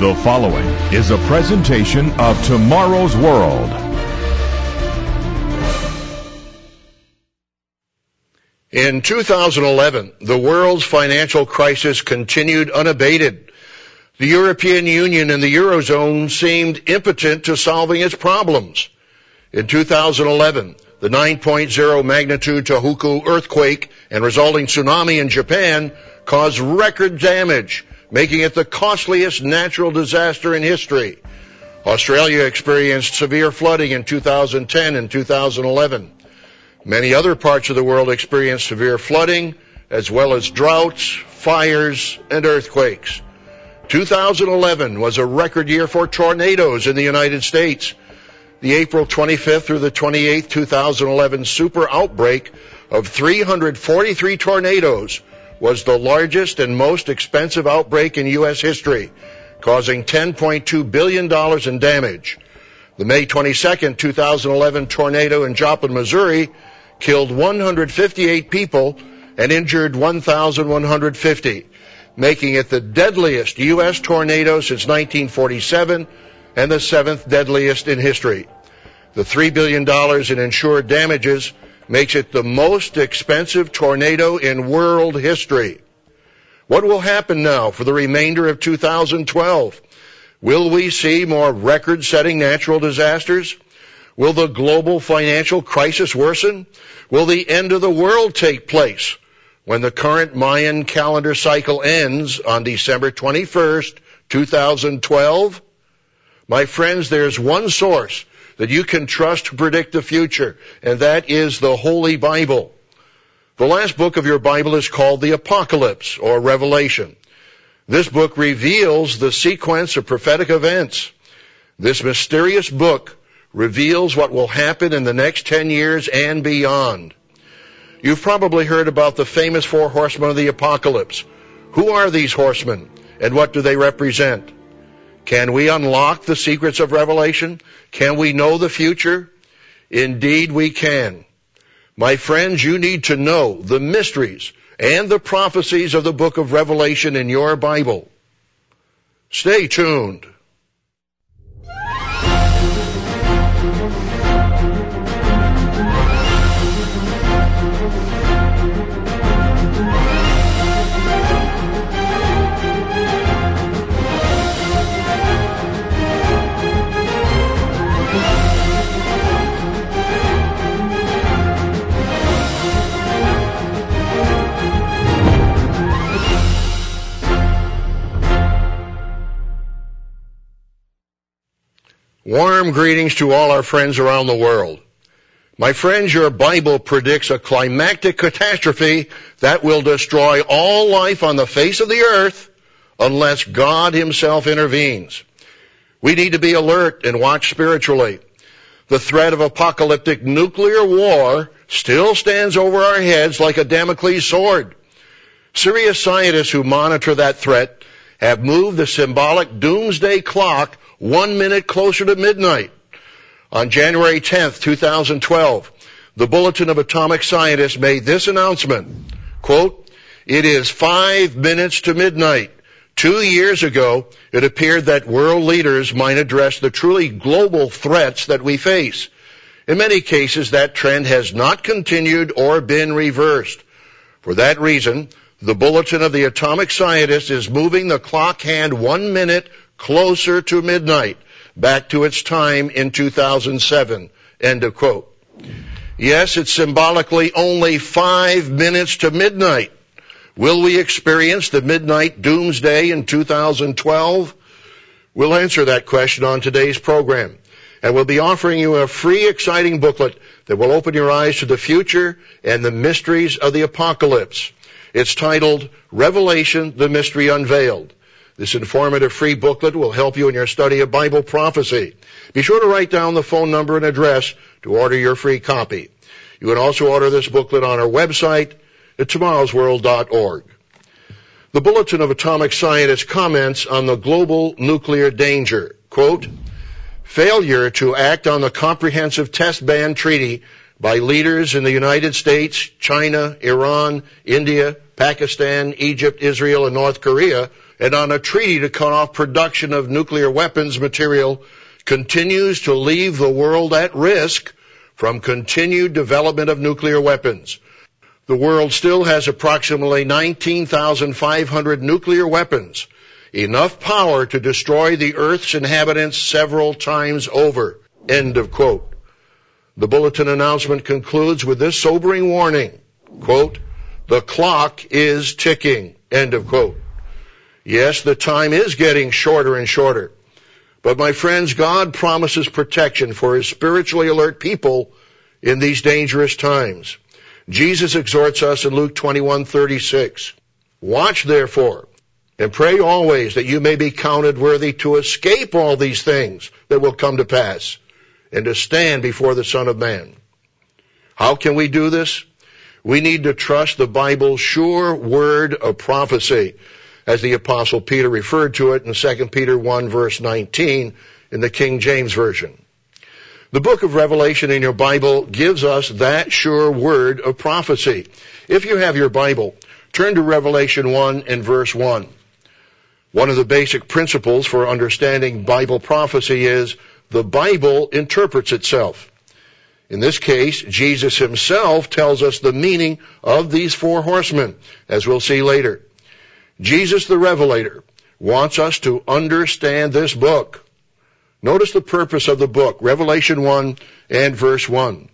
The following is a presentation of Tomorrow's World. In 2011, the world's financial crisis continued unabated. The European Union and the Eurozone seemed impotent to solving its problems. In 2011, the 9.0 magnitude Tohoku earthquake and resulting tsunami in Japan caused record damage, making it the costliest natural disaster in history. Australia experienced severe flooding in 2010 and 2011. Many other parts of the world experienced severe flooding, as well as droughts, fires, and earthquakes. 2011 was a record year for tornadoes in the United States. The April 25th through the 28th, 2011 super outbreak of 343 tornadoes was the largest and most expensive outbreak in U.S. history, causing $10.2 billion in damage. The May 22, 2011 tornado in Joplin, Missouri killed 158 people and injured 1,150, making it the deadliest U.S. tornado since 1947 and the seventh deadliest in history. The $3 billion in insured damages makes it the most expensive tornado in world history. What will happen now for the remainder of 2012? Will we see more record-setting natural disasters? Will the global financial crisis worsen? Will the end of the world take place when the current Mayan calendar cycle ends on December 21st, 2012? My friends, there's one source that you can trust to predict the future, and that is the Holy Bible. The last book of your Bible is called the Apocalypse or Revelation. This book reveals the sequence of prophetic events. This mysterious book reveals what will happen in the next 10 years and beyond. You've probably heard about the famous four horsemen of the apocalypse. Who are these horsemen and what do they represent? Can we unlock the secrets of Revelation? Can we know the future? Indeed we can. My friends, you need to know the mysteries and the prophecies of the book of Revelation in your Bible. Stay tuned. Warm greetings to all our friends around the world. My friends, your Bible predicts a climactic catastrophe that will destroy all life on the face of the earth unless God himself intervenes. We need to be alert and watch spiritually. The threat of apocalyptic nuclear war still stands over our heads like a Damocles sword. Serious scientists who monitor that threat have moved the symbolic doomsday clock one minute closer to midnight. On January 10th, 2012, the Bulletin of Atomic Scientists made this announcement, quote, it is five minutes to midnight. Two years ago, it appeared that world leaders might address the truly global threats that we face. In many cases, that trend has not continued or been reversed. For that reason, the Bulletin of the Atomic Scientists is moving the clock hand one minute closer to midnight, back to its time in 2007. End of quote. Yes, it's symbolically only five minutes to midnight. Will we experience the midnight doomsday in 2012? We'll answer that question on today's program. And we'll be offering you a free, exciting booklet that will open your eyes to the future and the mysteries of the apocalypse. It's titled Revelation, the Mystery Unveiled. This informative free booklet will help you in your study of Bible prophecy. Be sure to write down the phone number and address to order your free copy. You can also order this booklet on our website at tomorrowsworld.org. The Bulletin of Atomic Scientists comments on the global nuclear danger. Quote, failure to act on the comprehensive test ban treaty by leaders in the United States, China, Iran, India, Pakistan, Egypt, Israel, and North Korea and on a treaty to cut off production of nuclear weapons material continues to leave the world at risk from continued development of nuclear weapons. The world still has approximately 19,500 nuclear weapons, enough power to destroy the Earth's inhabitants several times over. End of quote. The bulletin announcement concludes with this sobering warning, quote, the clock is ticking, end of quote. Yes, the time is getting shorter and shorter. But my friends, God promises protection for his spiritually alert people in these dangerous times. Jesus exhorts us in Luke 21:36. Watch therefore and pray always that you may be counted worthy to escape all these things that will come to pass and to stand before the Son of Man. How can we do this? We need to trust the Bible's sure word of prophecy as the apostle Peter referred to it in 2 Peter 1 verse 19 in the King James Version. The book of Revelation in your Bible gives us that sure word of prophecy. If you have your Bible, turn to Revelation 1 and verse 1. One of the basic principles for understanding Bible prophecy is the Bible interprets itself. In this case, Jesus himself tells us the meaning of these four horsemen, as we'll see later. Jesus the Revelator wants us to understand this book. Notice the purpose of the book, Revelation 1 and verse 1.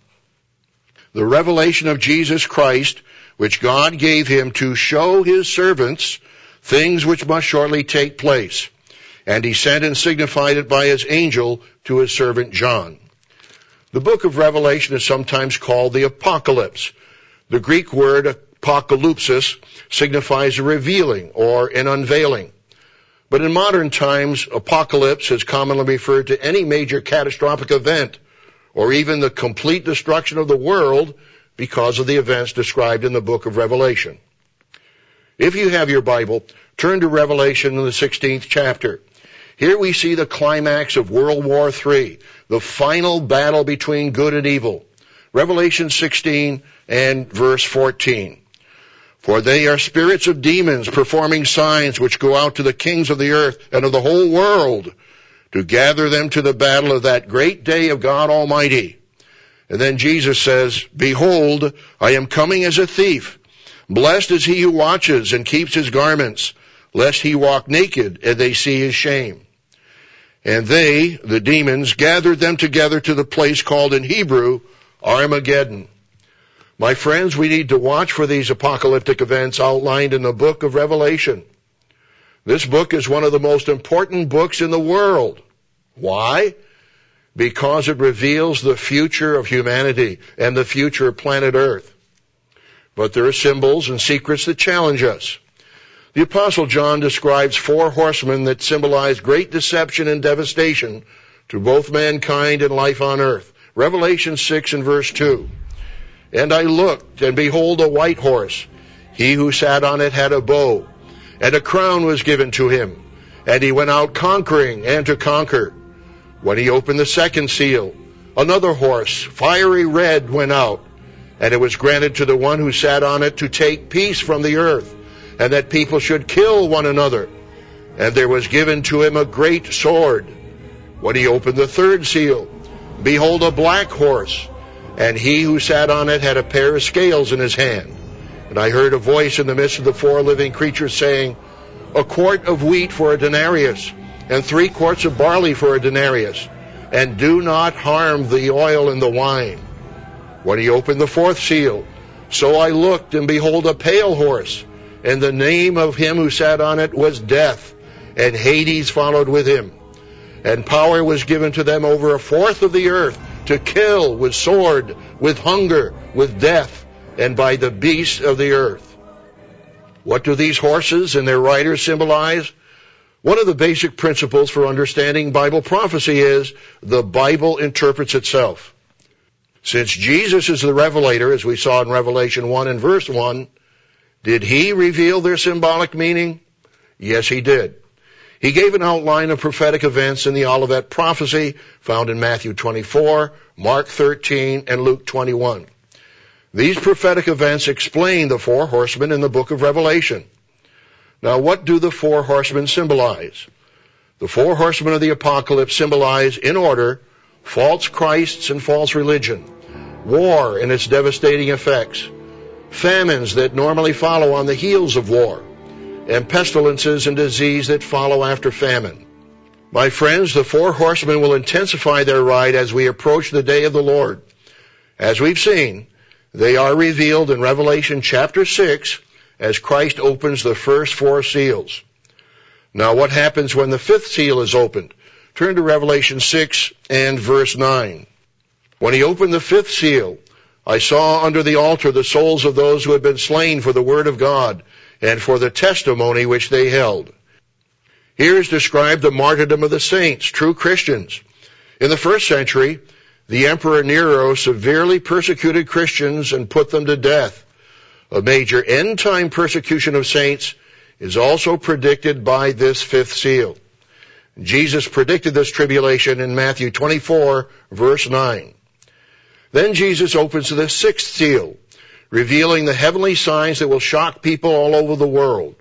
The revelation of Jesus Christ, which God gave him to show his servants things which must shortly take place. And he sent and signified it by his angel to his servant John. The book of Revelation is sometimes called the Apocalypse. The Greek word apocalypsis signifies a revealing or an unveiling. But in modern times, apocalypse is commonly referred to any major catastrophic event or even the complete destruction of the world because of the events described in the book of Revelation. If you have your Bible, turn to Revelation in the 16th chapter. Here we see the climax of World War III, the final battle between good and evil. Revelation 16 and verse 14. For they are spirits of demons performing signs which go out to the kings of the earth and of the whole world to gather them to the battle of that great day of God Almighty. And then Jesus says, Behold, I am coming as a thief. Blessed is he who watches and keeps his garments, lest he walk naked and they see his shame. And they, the demons, gathered them together to the place called in Hebrew Armageddon. My friends, we need to watch for these apocalyptic events outlined in the book of Revelation. This book is one of the most important books in the world. Why? Because it reveals the future of humanity and the future of planet Earth. But there are symbols and secrets that challenge us. The apostle John describes four horsemen that symbolize great deception and devastation to both mankind and life on earth. Revelation 6 and verse 2. And I looked, and behold a white horse. He who sat on it had a bow, and a crown was given to him. And he went out conquering and to conquer. When he opened the second seal, another horse, fiery red, went out. And it was granted to the one who sat on it to take peace from the earth, and that people should kill one another. And there was given to him a great sword. When he opened the third seal, behold a black horse and he who sat on it had a pair of scales in his hand. And I heard a voice in the midst of the four living creatures saying, A quart of wheat for a denarius, and three quarts of barley for a denarius, and do not harm the oil and the wine. When he opened the fourth seal, so I looked, and behold a pale horse, and the name of him who sat on it was Death, and Hades followed with him. And power was given to them over a fourth of the earth, to kill with sword, with hunger, with death, and by the beasts of the earth. What do these horses and their riders symbolize? One of the basic principles for understanding Bible prophecy is the Bible interprets itself. Since Jesus is the revelator, as we saw in Revelation 1 and verse 1, did he reveal their symbolic meaning? Yes, he did. He gave an outline of prophetic events in the Olivet prophecy found in Matthew 24, Mark 13, and Luke 21. These prophetic events explain the four horsemen in the book of Revelation. Now what do the four horsemen symbolize? The four horsemen of the apocalypse symbolize, in order, false Christs and false religion, war and its devastating effects, famines that normally follow on the heels of war, and pestilences and disease that follow after famine. My friends, the four horsemen will intensify their ride as we approach the day of the Lord. As we've seen, they are revealed in Revelation chapter 6 as Christ opens the first four seals. Now what happens when the fifth seal is opened? Turn to Revelation 6 and verse 9. When he opened the fifth seal, I saw under the altar the souls of those who had been slain for the word of God and for the testimony which they held. Here is described the martyrdom of the saints, true Christians. In the first century, the Emperor Nero severely persecuted Christians and put them to death. A major end time persecution of saints is also predicted by this fifth seal. Jesus predicted this tribulation in Matthew 24 verse 9. Then Jesus opens the sixth seal, revealing the heavenly signs that will shock people all over the world.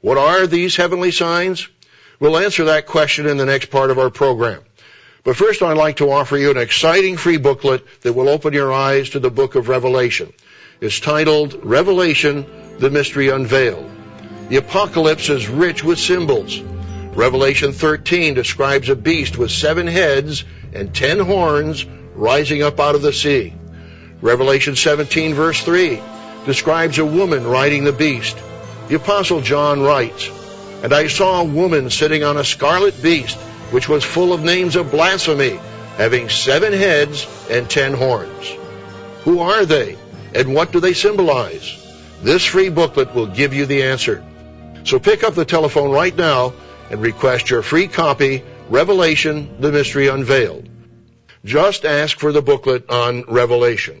What are these heavenly signs? We'll answer that question in the next part of our program. But first I'd like to offer you an exciting free booklet that will open your eyes to the book of Revelation. It's titled Revelation, the Mystery Unveiled. The apocalypse is rich with symbols. Revelation 13 describes a beast with seven heads and ten horns rising up out of the sea. Revelation 17 verse 3 describes a woman riding the beast. The apostle John writes, And I saw a woman sitting on a scarlet beast, which was full of names of blasphemy, having seven heads and ten horns. Who are they? And what do they symbolize? This free booklet will give you the answer. So pick up the telephone right now and request your free copy, Revelation, the Mystery Unveiled. Just ask for the booklet on Revelation.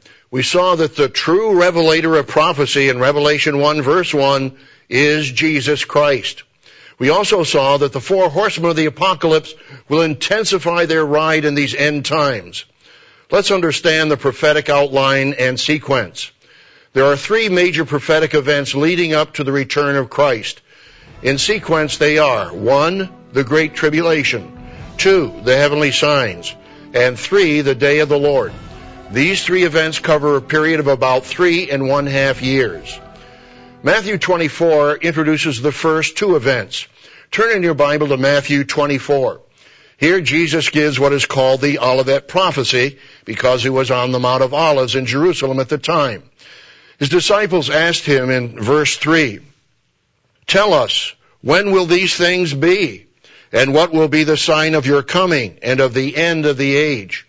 we saw that the true revelator of prophecy in Revelation 1 verse 1 is Jesus Christ. We also saw that the four horsemen of the apocalypse will intensify their ride in these end times. Let's understand the prophetic outline and sequence. There are three major prophetic events leading up to the return of Christ. In sequence they are, one, the Great Tribulation, two, the heavenly signs, and three, the day of the Lord. These three events cover a period of about three and one half years. Matthew 24 introduces the first two events. Turn in your Bible to Matthew 24. Here Jesus gives what is called the Olivet prophecy because he was on the Mount of Olives in Jerusalem at the time. His disciples asked him in verse 3, Tell us, when will these things be? And what will be the sign of your coming and of the end of the age?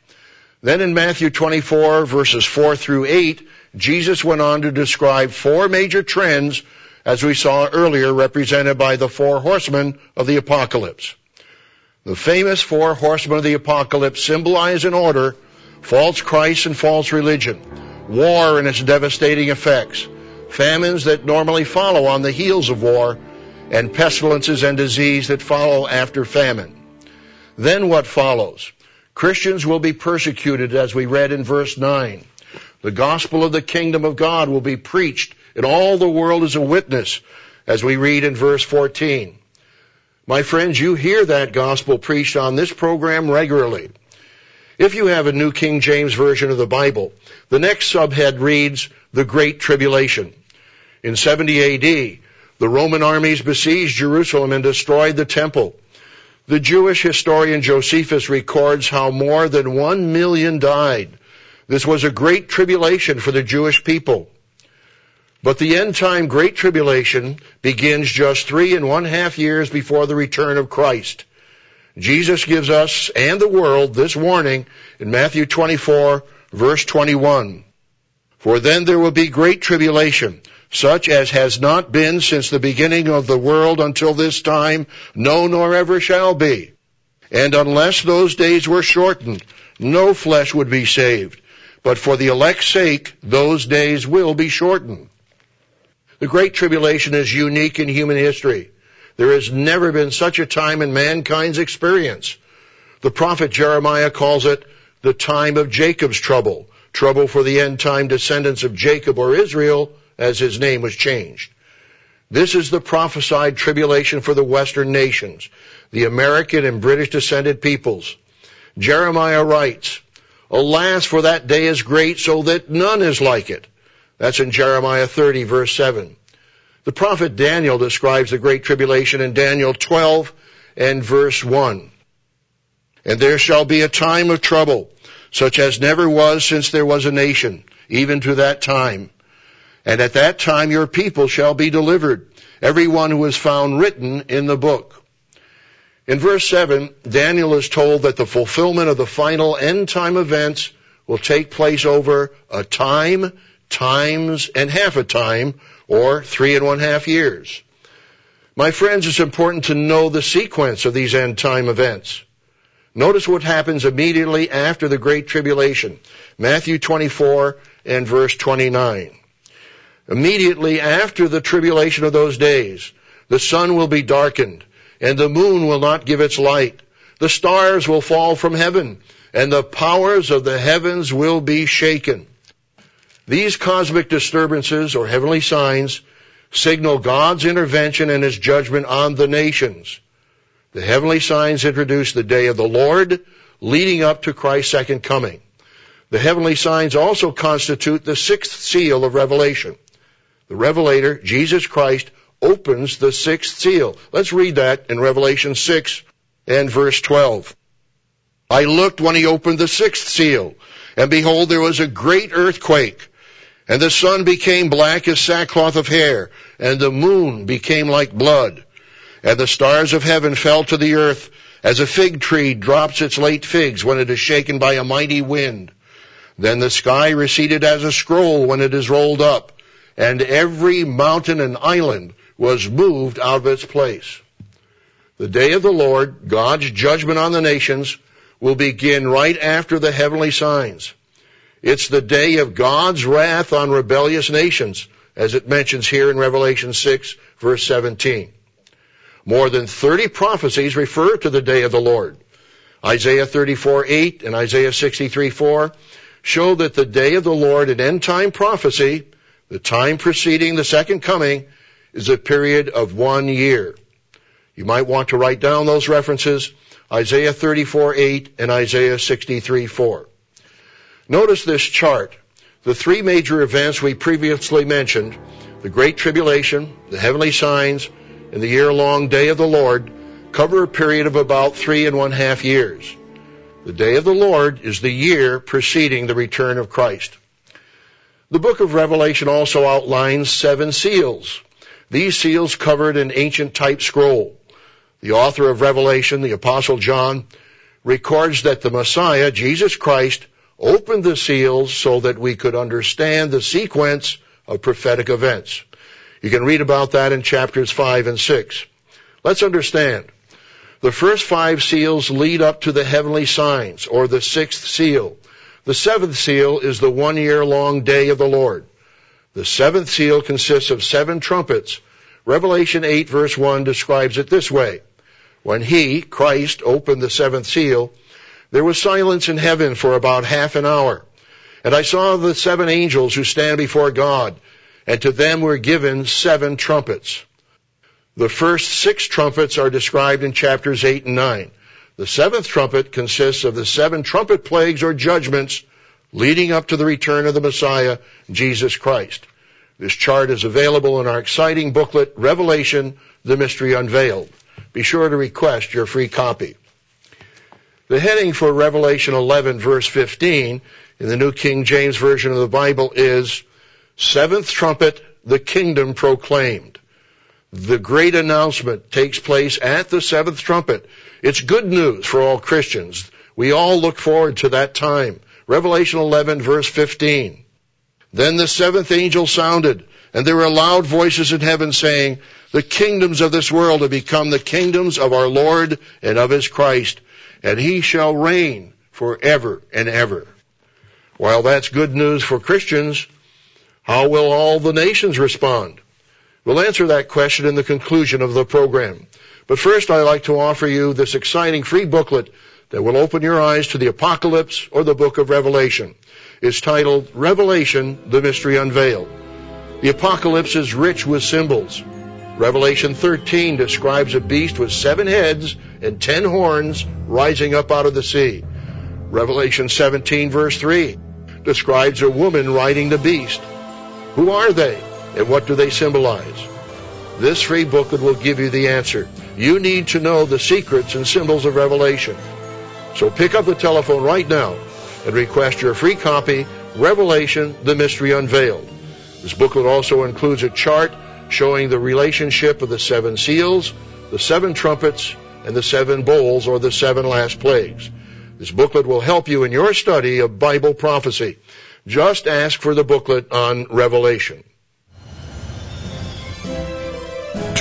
Then in Matthew 24 verses 4 through 8, Jesus went on to describe four major trends as we saw earlier represented by the four horsemen of the apocalypse. The famous four horsemen of the apocalypse symbolize in order false Christ and false religion, war and its devastating effects, famines that normally follow on the heels of war, and pestilences and disease that follow after famine. Then what follows? Christians will be persecuted as we read in verse 9. The gospel of the kingdom of God will be preached and all the world as a witness as we read in verse 14. My friends, you hear that gospel preached on this program regularly. If you have a New King James Version of the Bible, the next subhead reads, The Great Tribulation. In 70 AD, the Roman armies besieged Jerusalem and destroyed the temple. The Jewish historian Josephus records how more than one million died. This was a great tribulation for the Jewish people. But the end time great tribulation begins just three and one half years before the return of Christ. Jesus gives us and the world this warning in Matthew 24 verse 21. For then there will be great tribulation, such as has not been since the beginning of the world until this time, no nor ever shall be. And unless those days were shortened, no flesh would be saved. But for the elect's sake, those days will be shortened. The Great Tribulation is unique in human history. There has never been such a time in mankind's experience. The prophet Jeremiah calls it the time of Jacob's trouble, trouble for the end time descendants of Jacob or Israel, as his name was changed. This is the prophesied tribulation for the Western nations, the American and British descended peoples. Jeremiah writes, Alas, for that day is great, so that none is like it. That's in Jeremiah 30, verse 7. The prophet Daniel describes the great tribulation in Daniel 12 and verse 1. And there shall be a time of trouble, such as never was since there was a nation, even to that time. And at that time your people shall be delivered, every one who is found written in the book. In verse 7, Daniel is told that the fulfillment of the final end time events will take place over a time, times, and half a time, or three and one half years. My friends, it's important to know the sequence of these end time events. Notice what happens immediately after the Great Tribulation. Matthew 24 and verse 29. Immediately after the tribulation of those days, the sun will be darkened, and the moon will not give its light. The stars will fall from heaven, and the powers of the heavens will be shaken. These cosmic disturbances or heavenly signs signal God's intervention and his judgment on the nations. The heavenly signs introduce the day of the Lord leading up to Christ's second coming. The heavenly signs also constitute the sixth seal of Revelation. The Revelator, Jesus Christ, opens the sixth seal. Let's read that in Revelation 6 and verse 12. I looked when he opened the sixth seal, and behold, there was a great earthquake, and the sun became black as sackcloth of hair, and the moon became like blood, and the stars of heaven fell to the earth, as a fig tree drops its late figs when it is shaken by a mighty wind. Then the sky receded as a scroll when it is rolled up, and every mountain and island was moved out of its place. The day of the Lord, God's judgment on the nations, will begin right after the heavenly signs. It's the day of God's wrath on rebellious nations, as it mentions here in Revelation 6 verse 17. More than 30 prophecies refer to the day of the Lord. Isaiah 34 8 and Isaiah 63 4 show that the day of the Lord in end time prophecy the time preceding the second coming is a period of one year. You might want to write down those references, Isaiah 34, 8 and Isaiah 63, 4. Notice this chart. The three major events we previously mentioned, the Great Tribulation, the heavenly signs, and the year-long day of the Lord, cover a period of about three and one half years. The day of the Lord is the year preceding the return of Christ. The book of Revelation also outlines seven seals. These seals covered an ancient type scroll. The author of Revelation, the apostle John, records that the Messiah, Jesus Christ, opened the seals so that we could understand the sequence of prophetic events. You can read about that in chapters 5 and 6. Let's understand. The first five seals lead up to the heavenly signs, or the sixth seal. The seventh seal is the one year long day of the Lord. The seventh seal consists of seven trumpets. Revelation 8 verse 1 describes it this way. When he, Christ, opened the seventh seal, there was silence in heaven for about half an hour. And I saw the seven angels who stand before God, and to them were given seven trumpets. The first six trumpets are described in chapters 8 and 9. The seventh trumpet consists of the seven trumpet plagues or judgments leading up to the return of the Messiah, Jesus Christ. This chart is available in our exciting booklet, Revelation, the Mystery Unveiled. Be sure to request your free copy. The heading for Revelation 11 verse 15 in the New King James Version of the Bible is Seventh Trumpet, the Kingdom Proclaimed. The great announcement takes place at the seventh trumpet. It's good news for all Christians. We all look forward to that time. Revelation 11 verse 15. Then the seventh angel sounded, and there were loud voices in heaven saying, The kingdoms of this world have become the kingdoms of our Lord and of his Christ, and he shall reign forever and ever. While that's good news for Christians, how will all the nations respond? We'll answer that question in the conclusion of the program. But first I'd like to offer you this exciting free booklet that will open your eyes to the apocalypse or the book of Revelation It's titled Revelation, the Mystery Unveiled. The apocalypse is rich with symbols. Revelation 13 describes a beast with seven heads and ten horns rising up out of the sea. Revelation 17 verse 3 describes a woman riding the beast. Who are they and what do they symbolize? This free booklet will give you the answer. You need to know the secrets and symbols of Revelation. So pick up the telephone right now and request your free copy, Revelation, the Mystery Unveiled. This booklet also includes a chart showing the relationship of the seven seals, the seven trumpets, and the seven bowls or the seven last plagues. This booklet will help you in your study of Bible prophecy. Just ask for the booklet on Revelation.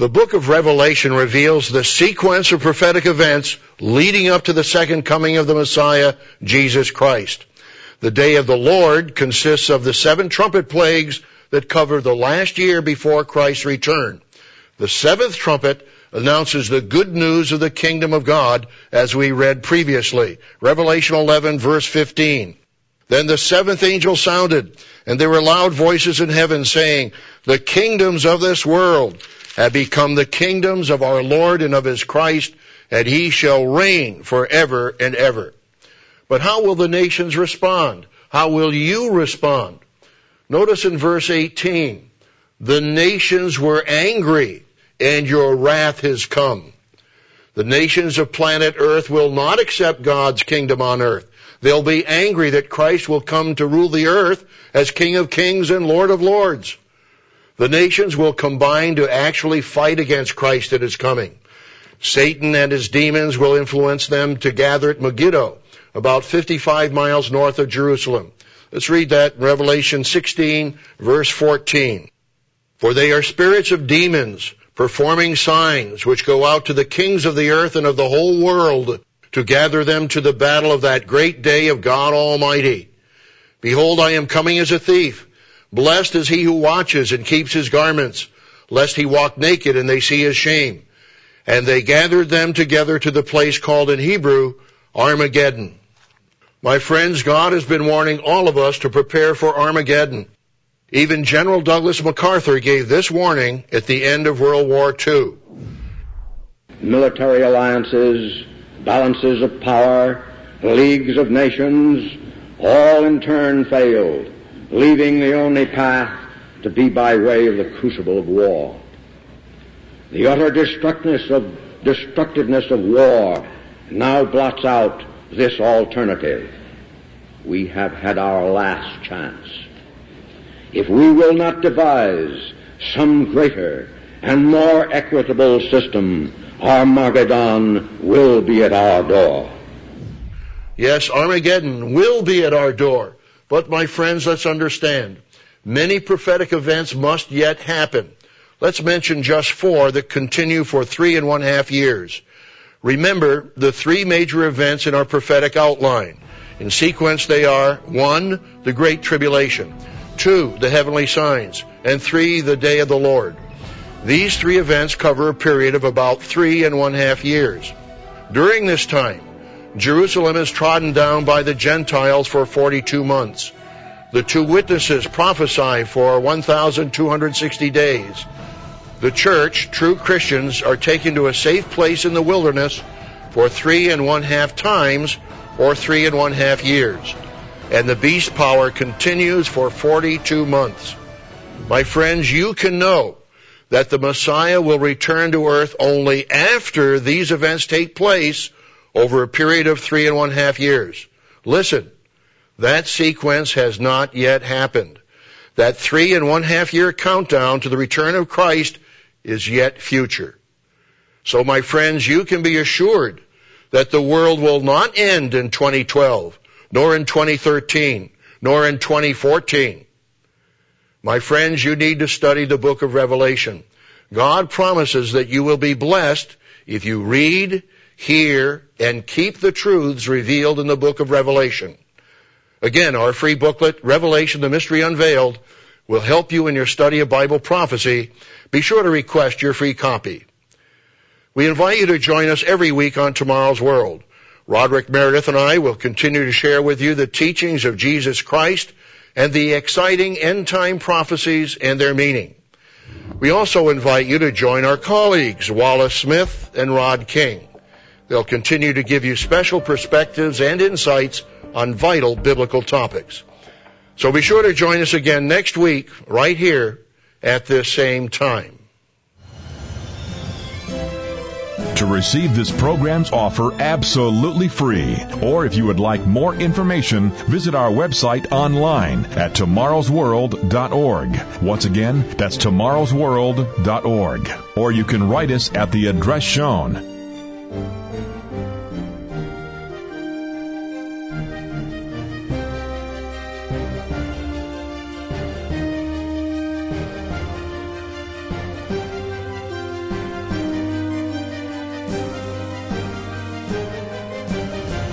The book of Revelation reveals the sequence of prophetic events leading up to the second coming of the Messiah, Jesus Christ. The day of the Lord consists of the seven trumpet plagues that cover the last year before Christ's return. The seventh trumpet announces the good news of the kingdom of God as we read previously. Revelation 11 verse 15. Then the seventh angel sounded, and there were loud voices in heaven saying, The kingdoms of this world have become the kingdoms of our Lord and of his Christ, and he shall reign forever and ever. But how will the nations respond? How will you respond? Notice in verse 18, the nations were angry and your wrath has come. The nations of planet earth will not accept God's kingdom on earth. They'll be angry that Christ will come to rule the earth as King of kings and Lord of lords. The nations will combine to actually fight against Christ at his coming. Satan and his demons will influence them to gather at Megiddo, about 55 miles north of Jerusalem. Let's read that in Revelation 16 verse 14. For they are spirits of demons, performing signs, which go out to the kings of the earth and of the whole world, to gather them to the battle of that great day of God Almighty. Behold, I am coming as a thief. Blessed is he who watches and keeps his garments, lest he walk naked and they see his shame. And they gathered them together to the place called in Hebrew Armageddon. My friends, God has been warning all of us to prepare for Armageddon. Even General Douglas MacArthur gave this warning at the end of World War II. Military alliances, balances of power, leagues of nations, all in turn failed leaving the only path to be by way of the crucible of war. The utter destructiveness of, destructiveness of war now blots out this alternative. We have had our last chance. If we will not devise some greater and more equitable system, Armageddon will be at our door. Yes, Armageddon will be at our door. But my friends, let's understand. Many prophetic events must yet happen. Let's mention just four that continue for three and one half years. Remember the three major events in our prophetic outline. In sequence they are, one, the Great Tribulation, two, the heavenly signs, and three, the day of the Lord. These three events cover a period of about three and one half years. During this time, Jerusalem is trodden down by the Gentiles for 42 months. The two witnesses prophesy for 1,260 days. The church, true Christians, are taken to a safe place in the wilderness for three and one half times or three and one half years. And the beast power continues for 42 months. My friends, you can know that the Messiah will return to earth only after these events take place over a period of three and one half years. Listen, that sequence has not yet happened. That three and one half year countdown to the return of Christ is yet future. So my friends, you can be assured that the world will not end in 2012, nor in 2013, nor in 2014. My friends, you need to study the book of Revelation. God promises that you will be blessed if you read, hear, and keep the truths revealed in the book of Revelation. Again, our free booklet, Revelation, the Mystery Unveiled, will help you in your study of Bible prophecy. Be sure to request your free copy. We invite you to join us every week on Tomorrow's World. Roderick Meredith and I will continue to share with you the teachings of Jesus Christ and the exciting end time prophecies and their meaning. We also invite you to join our colleagues, Wallace Smith and Rod King. They'll continue to give you special perspectives and insights on vital biblical topics. So be sure to join us again next week, right here at this same time. To receive this program's offer absolutely free, or if you would like more information, visit our website online at tomorrowsworld.org. Once again, that's tomorrowsworld.org. Or you can write us at the address shown.